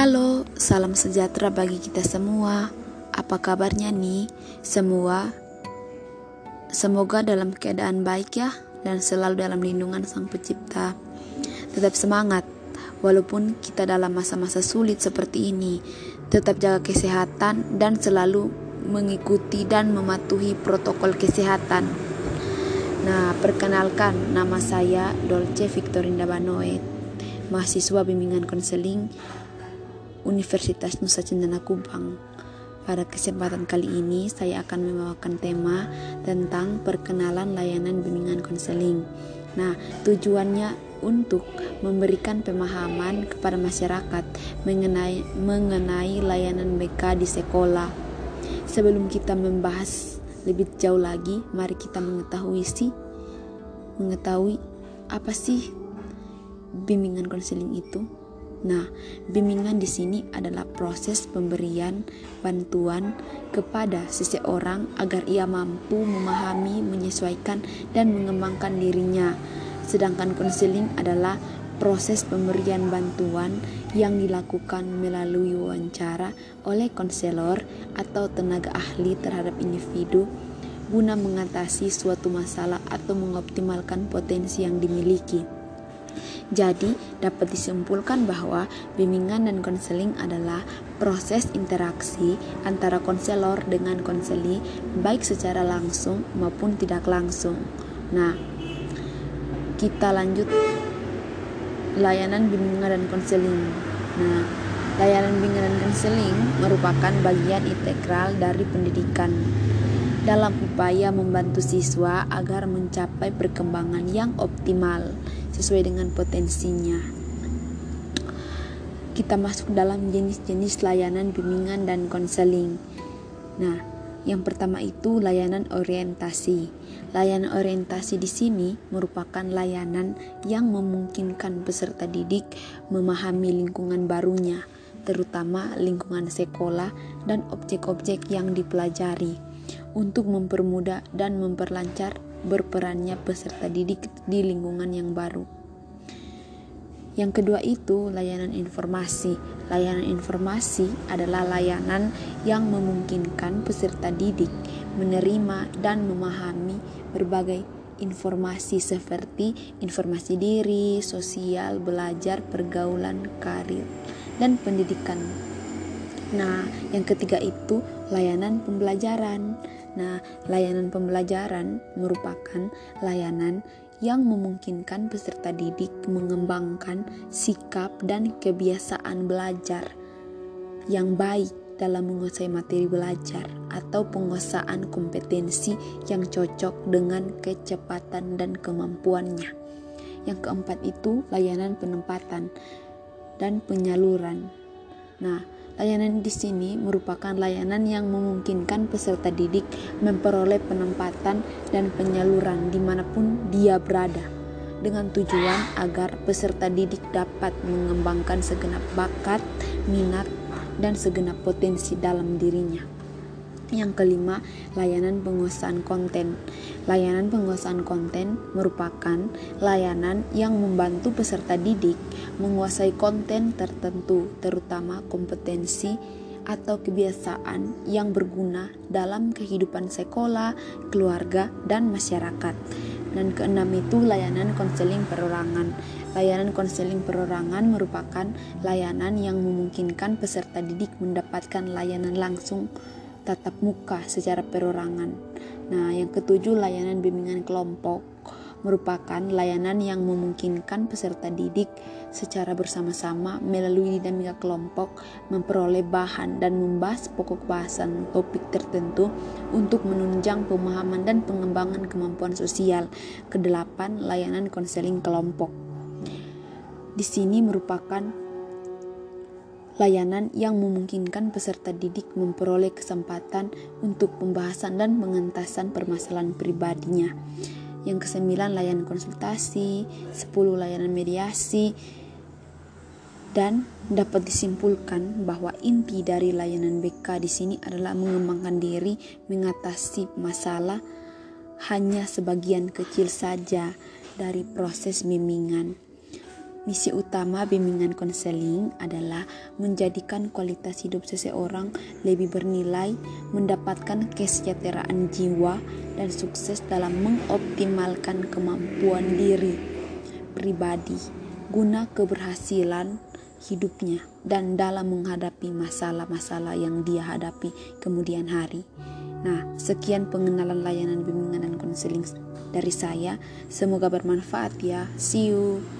Halo, salam sejahtera bagi kita semua. Apa kabarnya nih? Semua semoga dalam keadaan baik ya dan selalu dalam lindungan Sang Pencipta. Tetap semangat walaupun kita dalam masa-masa sulit seperti ini. Tetap jaga kesehatan dan selalu mengikuti dan mematuhi protokol kesehatan. Nah, perkenalkan nama saya Dolce Victorinda Banoet, mahasiswa bimbingan konseling Universitas Nusa Cendana Kubang. Pada kesempatan kali ini saya akan membawakan tema tentang perkenalan layanan bimbingan konseling. Nah, tujuannya untuk memberikan pemahaman kepada masyarakat mengenai mengenai layanan BK di sekolah. Sebelum kita membahas lebih jauh lagi, mari kita mengetahui sih mengetahui apa sih bimbingan konseling itu. Nah, bimbingan di sini adalah proses pemberian bantuan kepada seseorang agar ia mampu memahami, menyesuaikan, dan mengembangkan dirinya. Sedangkan konseling adalah proses pemberian bantuan yang dilakukan melalui wawancara oleh konselor atau tenaga ahli terhadap individu guna mengatasi suatu masalah atau mengoptimalkan potensi yang dimiliki. Jadi, dapat disimpulkan bahwa bimbingan dan konseling adalah proses interaksi antara konselor dengan konseli, baik secara langsung maupun tidak langsung. Nah, kita lanjut layanan bimbingan dan konseling. Nah, layanan bimbingan dan konseling merupakan bagian integral dari pendidikan dalam upaya membantu siswa agar mencapai perkembangan yang optimal sesuai dengan potensinya. Kita masuk dalam jenis-jenis layanan bimbingan dan konseling. Nah, yang pertama itu layanan orientasi. Layanan orientasi di sini merupakan layanan yang memungkinkan peserta didik memahami lingkungan barunya, terutama lingkungan sekolah dan objek-objek yang dipelajari, untuk mempermudah dan memperlancar berperannya peserta didik di lingkungan yang baru. Yang kedua itu layanan informasi. Layanan informasi adalah layanan yang memungkinkan peserta didik menerima dan memahami berbagai informasi seperti informasi diri, sosial, belajar, pergaulan, karir, dan pendidikan. Nah, yang ketiga itu layanan pembelajaran. Nah, layanan pembelajaran merupakan layanan yang memungkinkan peserta didik mengembangkan sikap dan kebiasaan belajar yang baik dalam menguasai materi belajar atau penguasaan kompetensi yang cocok dengan kecepatan dan kemampuannya. Yang keempat itu layanan penempatan dan penyaluran. Nah, Layanan di sini merupakan layanan yang memungkinkan peserta didik memperoleh penempatan dan penyaluran di mana pun dia berada, dengan tujuan agar peserta didik dapat mengembangkan segenap bakat, minat, dan segenap potensi dalam dirinya. Yang kelima, layanan penguasaan konten. Layanan penguasaan konten merupakan layanan yang membantu peserta didik menguasai konten tertentu, terutama kompetensi atau kebiasaan yang berguna dalam kehidupan sekolah, keluarga, dan masyarakat. Dan keenam itu layanan konseling perorangan. Layanan konseling perorangan merupakan layanan yang memungkinkan peserta didik mendapatkan layanan langsung tatap muka secara perorangan. Nah, yang ketujuh layanan bimbingan kelompok merupakan layanan yang memungkinkan peserta didik secara bersama-sama melalui dinamika kelompok memperoleh bahan dan membahas pokok bahasan topik tertentu untuk menunjang pemahaman dan pengembangan kemampuan sosial. Kedelapan, layanan konseling kelompok. Di sini merupakan layanan yang memungkinkan peserta didik memperoleh kesempatan untuk pembahasan dan pengentasan permasalahan pribadinya. Yang kesembilan layanan konsultasi, sepuluh layanan mediasi, dan dapat disimpulkan bahwa inti dari layanan BK di sini adalah mengembangkan diri, mengatasi masalah hanya sebagian kecil saja dari proses bimbingan. Misi utama bimbingan konseling adalah menjadikan kualitas hidup seseorang lebih bernilai, mendapatkan kesejahteraan jiwa, dan sukses dalam mengoptimalkan kemampuan diri pribadi guna keberhasilan hidupnya dan dalam menghadapi masalah-masalah yang dia hadapi kemudian hari. Nah, sekian pengenalan layanan bimbingan dan konseling dari saya. Semoga bermanfaat ya. See you.